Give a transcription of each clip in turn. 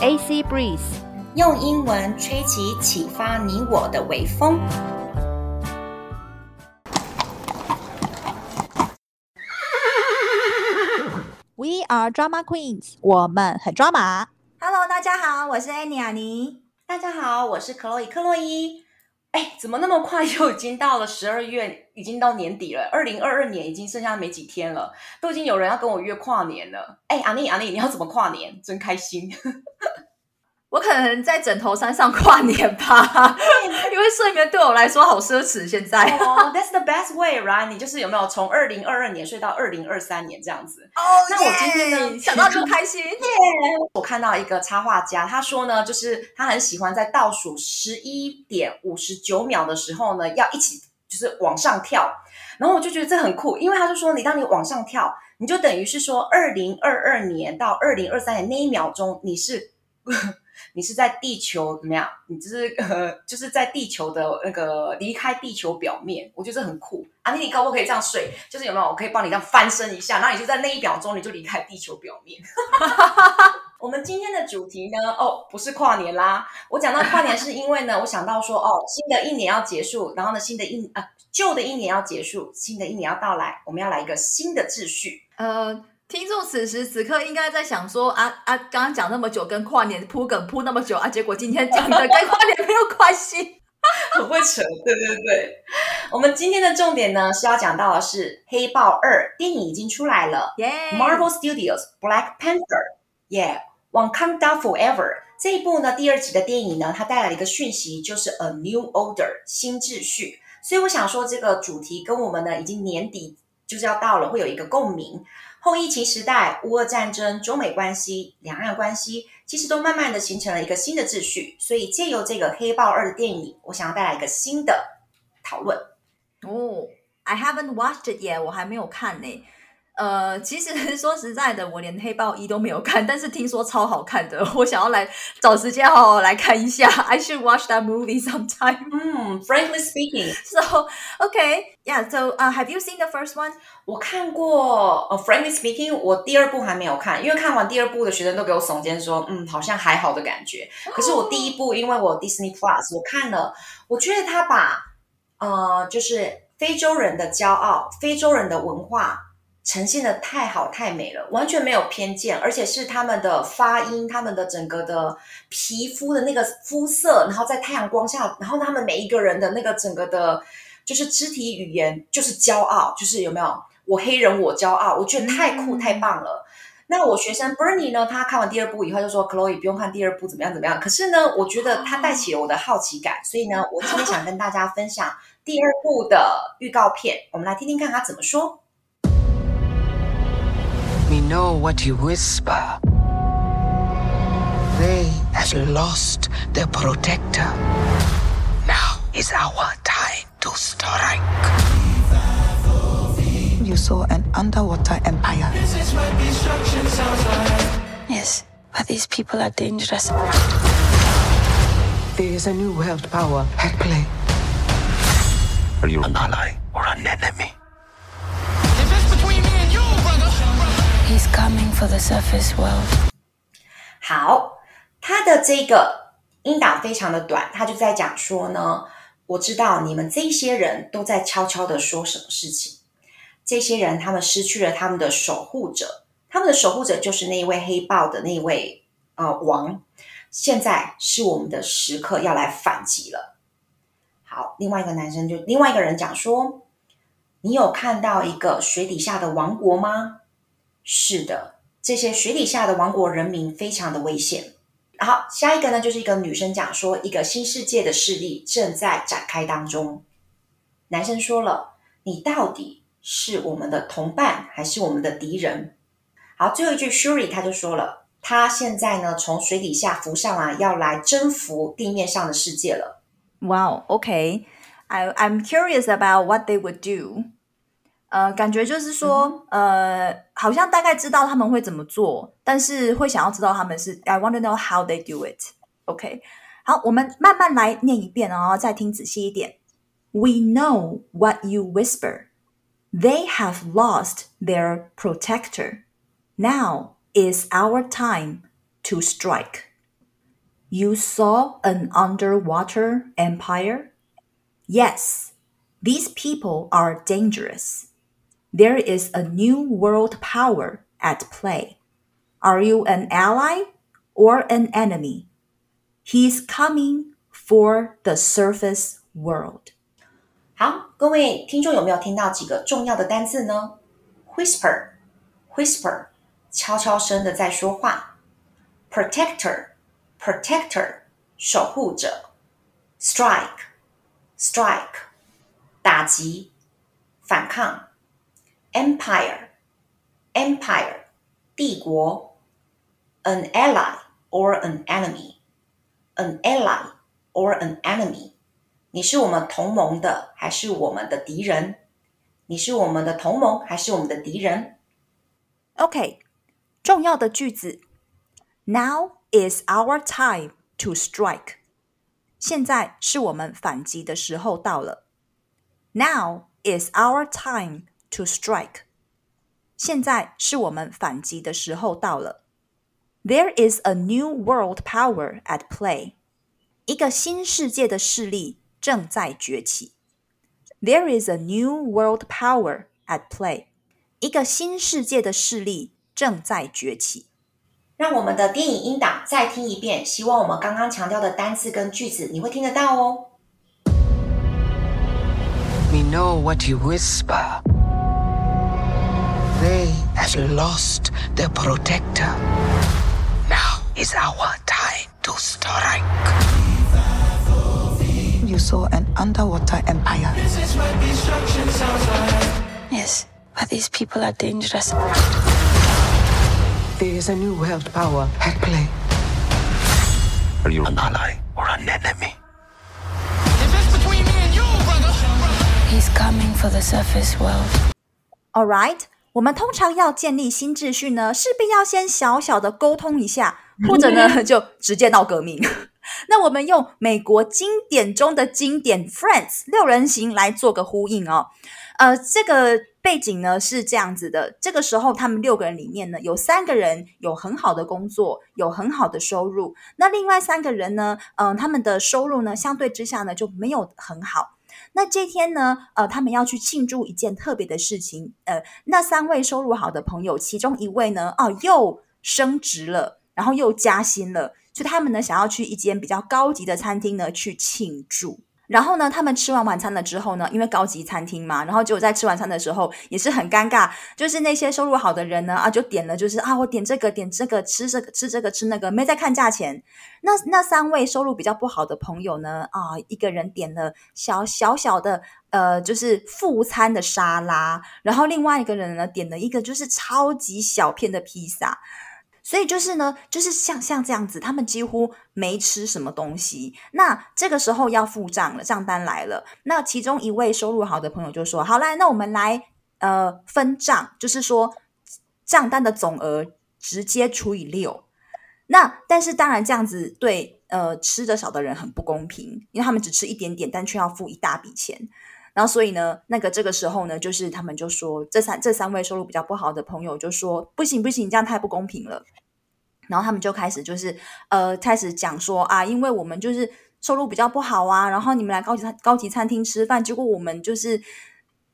AC Breeze，用英文吹起启发你我的微风。We are Drama Queens，我们很抓马。Hello，大家好，我是 Annie 妮。大家好，我是克洛伊克洛伊。哎，怎么那么快就已经到了十二月，已经到年底了。二零二二年已经剩下没几天了，都已经有人要跟我约跨年了。哎，阿丽阿丽，你要怎么跨年？真开心。我可能在枕头山上跨年吧，因为睡眠对我来说好奢侈。现在哦、oh,，That's the best way, right？你就是有没有从二零二二年睡到二零二三年这样子？哦、oh,，那我今天呢，想到就开心。耶、yeah.！我看到一个插画家，他说呢，就是他很喜欢在倒数十一点五十九秒的时候呢，要一起就是往上跳。然后我就觉得这很酷，因为他就说，你当你往上跳，你就等于是说二零二二年到二零二三年那一秒钟，你是。你是在地球怎么样？你就是 呃，就是在地球的那个离开地球表面，我觉得很酷。阿妮，你可不可以这样睡？就是有没有我可以帮你这样翻身一下，然后你就在那一秒钟你就离开地球表面。我们今天的主题呢？哦，不是跨年啦。我讲到跨年是因为呢，我想到说哦，新的一年要结束，然后呢，新的一啊，旧的一年要结束，新的一年要到来，我们要来一个新的秩序。呃。听众此时此刻应该在想说啊啊，刚刚讲那么久跟跨年铺梗铺那么久啊，结果今天讲的跟跨年没有关系，很会扯。对对对，我们今天的重点呢是要讲到的是《黑豹二》电影已经出来了. Marvel Studios Black Panther，Yeah，Wakanda Forever 这一部呢第二集的电影呢，它带来了一个讯息，就是 A New Order 新秩序。所以我想说，这个主题跟我们呢已经年底就是要到了，会有一个共鸣。后疫情时代，乌俄战争、中美关系、两岸关系，其实都慢慢的形成了一个新的秩序。所以借由这个《黑豹二》的电影，我想要带来一个新的讨论。哦、，I haven't watched it yet，我还没有看呢。呃，其实 说实在的，我连黑豹一都没有看，但是听说超好看的，我想要来找时间好好来看一下。I should watch that movie sometime. 嗯，Frankly speaking, so okay, yeah. So, uh, have you seen the first one? 我看过。呃，Frankly speaking，我第二部还没有看，因为看完第二部的学生都给我耸肩说，嗯，好像还好的感觉。可是我第一部，因为我 Disney Plus 我看了，我觉得他把呃，就是非洲人的骄傲，非洲人的文化。呈现的太好太美了，完全没有偏见，而且是他们的发音，他们的整个的皮肤的那个肤色，然后在太阳光下，然后他们每一个人的那个整个的，就是肢体语言，就是骄傲，就是有没有？我黑人我骄傲，我觉得太酷、嗯、太棒了。那我学生 Bernie 呢？他看完第二部以后就说：“Chloe 不用看第二部，怎么样怎么样？”可是呢，我觉得他带起了我的好奇感，所以呢，我今天想跟大家分享第二部的预告片，我们来听听看他怎么说。We know what you whisper. They have lost their protector. Now is our time to strike. You saw an underwater empire. Yes, but these people are dangerous. There is a new world power at play. Are you an ally or an enemy? He's coming for the surface world. 好，他的这个音档非常的短，他就在讲说呢，我知道你们这些人都在悄悄的说什么事情。这些人他们失去了他们的守护者，他们的守护者就是那一位黑豹的那一位呃王。现在是我们的时刻，要来反击了。好，另外一个男生就另外一个人讲说，你有看到一个水底下的王国吗？是的，这些水底下的王国人民非常的危险。好，下一个呢，就是一个女生讲说，一个新世界的势力正在展开当中。男生说了，你到底是我们的同伴还是我们的敌人？好，最后一句，Shuri 他就说了，他现在呢从水底下浮上来，要来征服地面上的世界了。Wow, okay. I, I'm curious about what they would do. 呃，感觉就是说，嗯，呃，好像大概知道他们会怎么做，但是会想要知道他们是，I want to know how they do it. OK，好，我们慢慢来念一遍哦，再听仔细一点。We know what you whisper. They have lost their protector. Now is our time to strike. You saw an underwater empire? Yes, these people are dangerous. There is a new world power at play. Are you an ally or an enemy? He's coming for the surface world. 好，各位听众有没有听到几个重要的单字呢？Whisper，whisper，悄悄声的在说话。Protector，protector，守护者。Strike，strike，打击，反抗。 Empire，empire，帝国。An ally or an enemy，an ally or an enemy。你是我们同盟的，还是我们的敌人？你是我们的同盟，还是我们的敌人？OK，重要的句子。Now is our time to strike。现在是我们反击的时候到了。Now is our time to strike。现在是我们反击的时候到了。There is a new world power at play。一个新世界的势力。正在崛起。There is a new world power at play。一个新世界的势力正在崛起。让我们的电影音档再听一遍，希望我们刚刚强调的单词跟句子你会听得到哦。We know what you whisper. They have lost their protector. Now is our time to strike. You saw an underwater empire. Yes, but these people are dangerous. There is a new world power at play. Are you an ally or an enemy? You, brother, brother. He's coming for the surface world. All right，我们通常要建立新秩序呢，势必要先小小的沟通一下，或者呢 就直接闹革命。那我们用美国经典中的经典《Friends》六人行来做个呼应哦。呃，这个背景呢是这样子的：这个时候，他们六个人里面呢，有三个人有很好的工作，有很好的收入。那另外三个人呢，嗯、呃，他们的收入呢，相对之下呢就没有很好。那这天呢，呃，他们要去庆祝一件特别的事情。呃，那三位收入好的朋友，其中一位呢，哦，又升职了，然后又加薪了。所以他们呢，想要去一间比较高级的餐厅呢去庆祝。然后呢，他们吃完晚餐了之后呢，因为高级餐厅嘛，然后就在吃晚餐的时候也是很尴尬，就是那些收入好的人呢啊，就点了，就是啊，我点这个，点这个，吃这个，吃这个，吃那个，没在看价钱。那那三位收入比较不好的朋友呢，啊，一个人点了小小小的呃，就是副餐的沙拉，然后另外一个人呢点了一个就是超级小片的披萨。所以就是呢，就是像像这样子，他们几乎没吃什么东西。那这个时候要付账了，账单来了。那其中一位收入好的朋友就说：“好来，那我们来呃分账，就是说账单的总额直接除以六。那但是当然这样子对呃吃的少的人很不公平，因为他们只吃一点点，但却要付一大笔钱。然后所以呢，那个这个时候呢，就是他们就说这三这三位收入比较不好的朋友就说不行不行，这样太不公平了。”然后他们就开始就是呃开始讲说啊，因为我们就是收入比较不好啊，然后你们来高级餐高级餐厅吃饭，结果我们就是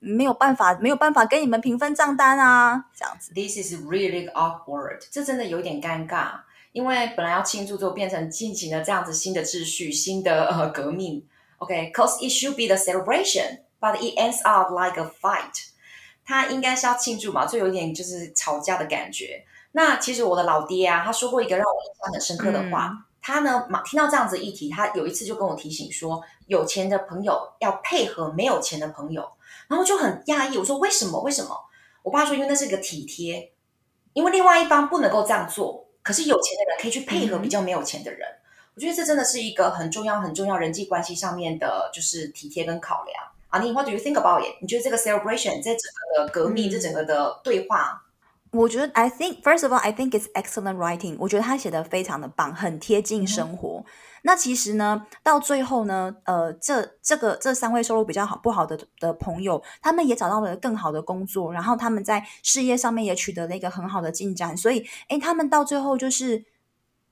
没有办法没有办法跟你们平分账单啊，这样子。This is really awkward，这真的有点尴尬，因为本来要庆祝，就变成进行了这样子新的秩序、新的呃革命。OK，cause、okay, it should be the celebration celebration，but it ends up like a fight。他应该是要庆祝嘛，就有点就是吵架的感觉。那其实我的老爹啊，他说过一个让我印象很深刻的话。嗯、他呢，听到这样子议题，他有一次就跟我提醒说，有钱的朋友要配合没有钱的朋友。然后就很讶异，我说为什么？为什么？我爸说，因为那是一个体贴，因为另外一方不能够这样做，可是有钱的人可以去配合比较没有钱的人。嗯、我觉得这真的是一个很重要、很重要人际关系上面的，就是体贴跟考量。啊，你 What do you think about it？你觉得这个 celebration，这整个的革命，嗯、这整个的对话？我觉得，I think first of all, I think it's excellent writing。我觉得他写的非常的棒，很贴近生活。嗯、那其实呢，到最后呢，呃，这这个这三位收入比较好不好的的朋友，他们也找到了更好的工作，然后他们在事业上面也取得了一个很好的进展。所以，诶，他们到最后就是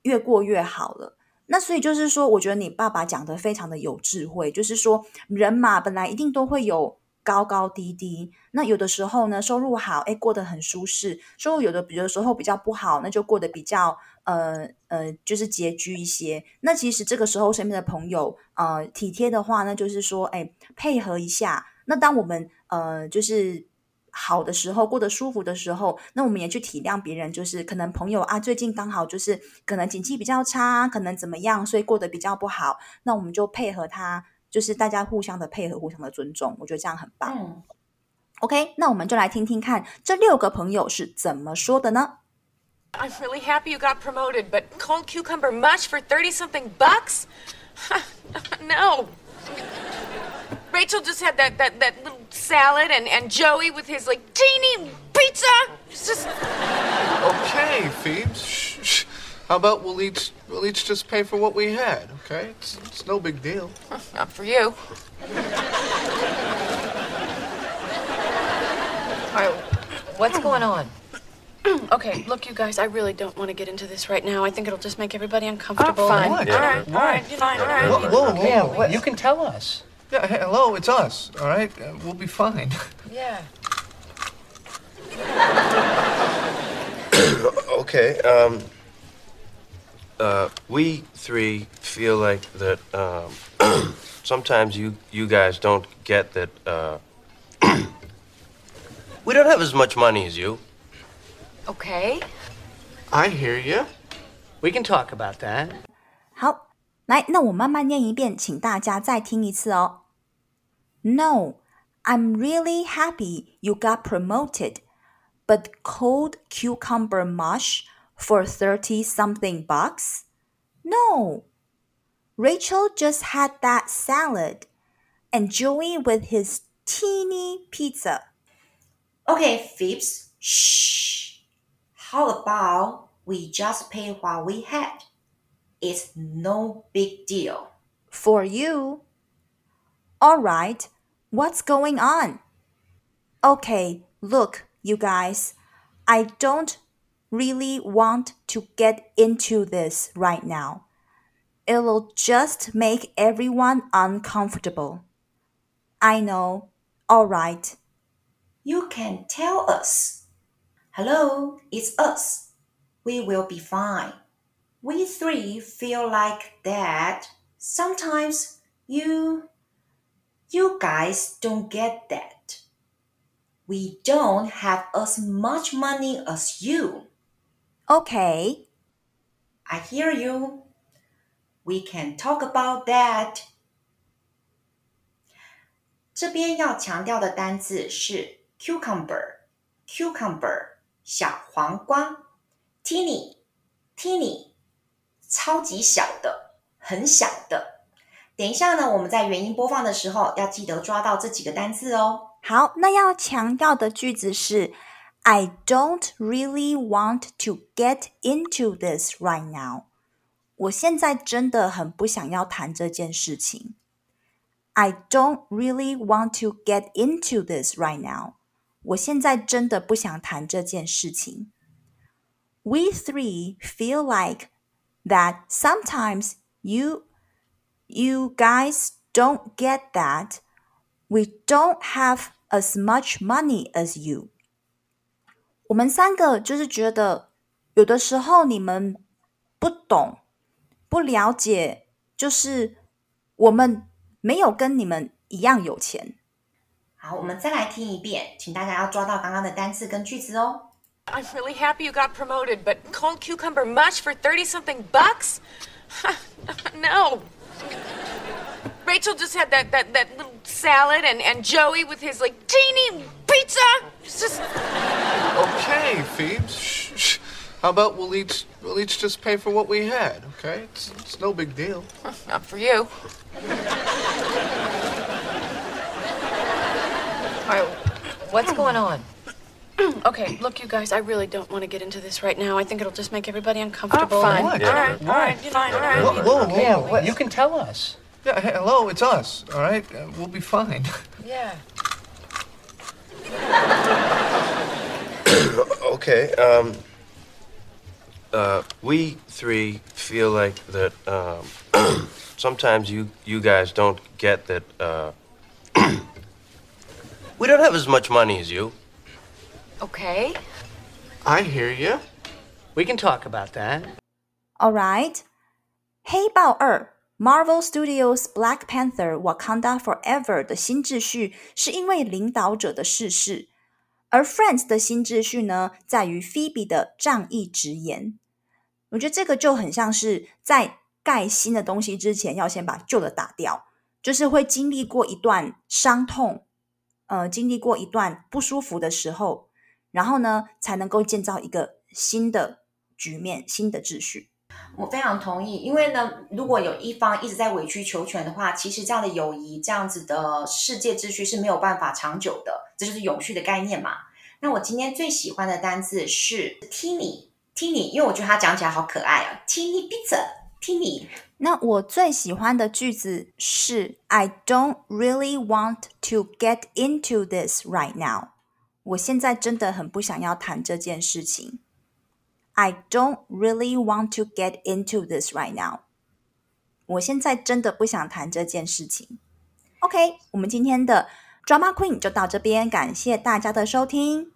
越过越好了。那所以就是说，我觉得你爸爸讲的非常的有智慧，就是说人嘛，本来一定都会有高高低低。那有的时候呢，收入好，哎，过得很舒适；收入有的，比如时候比较不好，那就过得比较呃呃，就是拮据一些。那其实这个时候身边的朋友呃体贴的话，那就是说，哎，配合一下。那当我们呃就是。好的时候，过得舒服的时候，那我们也去体谅别人，就是可能朋友啊，最近刚好就是可能景气比较差，可能怎么样，所以过得比较不好，那我们就配合他，就是大家互相的配合，互相的尊重，我觉得这样很棒。嗯。OK，那我们就来听听看这六个朋友是怎么说的呢？I'm really happy you got promoted, but cold cucumber mush for thirty something bucks? No. Rachel just had that that that little salad, and and Joey with his like teeny pizza. It's just okay, Phoebes. Shh, shh. How about we'll each we'll each just pay for what we had, okay? It's, it's no big deal. Not for you. All right, what's going on? okay, look, you guys, I really don't want to get into this right now. I think it'll just make everybody oh, uncomfortable. Oh, fine. What? All right, all right, fine, all right. Whoa, whoa, whoa. Yeah, what? You can tell us. Yeah, hey, hello, it's us, all right? Uh, we'll be fine. Yeah. okay, um, uh, we three feel like that, um, sometimes you, you guys don't get that, uh, we don't have as much money as you. Okay. I hear you. We can talk about that. 好，来，那我慢慢念一遍，请大家再听一次哦。No, I'm really happy you got promoted, but cold cucumber mush for 30 something bucks? No. Rachel just had that salad and Joey with his teeny pizza. Okay, Phoebes, shh. How about we just pay what we had? It's no big deal. For you. All right. What's going on? Okay, look, you guys, I don't really want to get into this right now. It'll just make everyone uncomfortable. I know. All right. You can tell us. Hello, it's us. We will be fine. We three feel like that. Sometimes you you guys don't get that. We don't have as much money as you. Okay. I hear you. We can talk about that. 这边要强调的单字是 cucumber，cucumber 小黄瓜，teeny，teeny 超级小的，很小的。等一下呢，我们在原音播放的时候要记得抓到这几个单字哦。好，那要强调的句子是 I don't really want to get into this right now。我现在真的很不想要谈这件事情。I don't really want to get into this right now。我现在真的不想谈这件事情。We three feel like that sometimes you You guys don't get that. We don't have as much money as you. 我们三个就是觉得，有的时候你们不懂、不了解，就是我们没有跟你们一样有钱。好，我们再来听一遍，请大家要抓到刚刚的单词跟句子哦。 I'm really happy you got promoted, but cold cucumber mush for thirty something bucks? No. Rachel just had that, that, that little salad, and, and Joey with his like teeny pizza. It's just okay, Phoebes. Shh, shh. How about we'll each we'll each just pay for what we had, okay? It's, it's no big deal. Not for you. All right, what's going on? Okay, look, you guys, I really don't want to get into this right now. I think it'll just make everybody uncomfortable. Oh, fine. All right, all right, fine, all right. Whoa, whoa, whoa. Yeah, what? You can tell us. Yeah, hey, hello, it's us, all right? Uh, we'll be fine. Yeah. okay, um, uh, we three feel like that um, sometimes you you guys don't get that uh, we don't have as much money as you. Okay. I hear you. We can talk about that. All right，《黑豹二》Marvel Studios Black Panther Wakanda Forever 的新秩序是因为领导者的逝世，而 Friends 的新秩序呢，在于 Phoebe 的仗义直言。我觉得这个就很像是在盖新的东西之前，要先把旧的打掉，就是会经历过一段伤痛，呃，经历过一段不舒服的时候，然后呢，才能够建造一个新的局面、新的秩序。我非常同意，因为呢，如果有一方一直在委曲求全的话，其实这样的友谊、这样子的世界秩序是没有办法长久的，这就是永续的概念嘛。那我今天最喜欢的单字是 teeny，teeny，因为我觉得它讲起来好可爱啊，teeny pizza，teeny。那我最喜欢的句子是 I don't really want to get into this right now。我现在真的很不想要谈这件事情。I don't really want to get into this right now。我现在真的不想谈这件事情。OK，我们今天的 Drama Queen 就到这边，感谢大家的收听。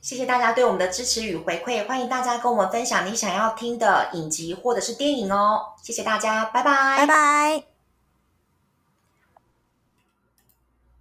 谢谢大家对我们的支持与回馈，欢迎大家跟我们分享你想要听的影集或者是电影哦。谢谢大家，拜拜，拜拜。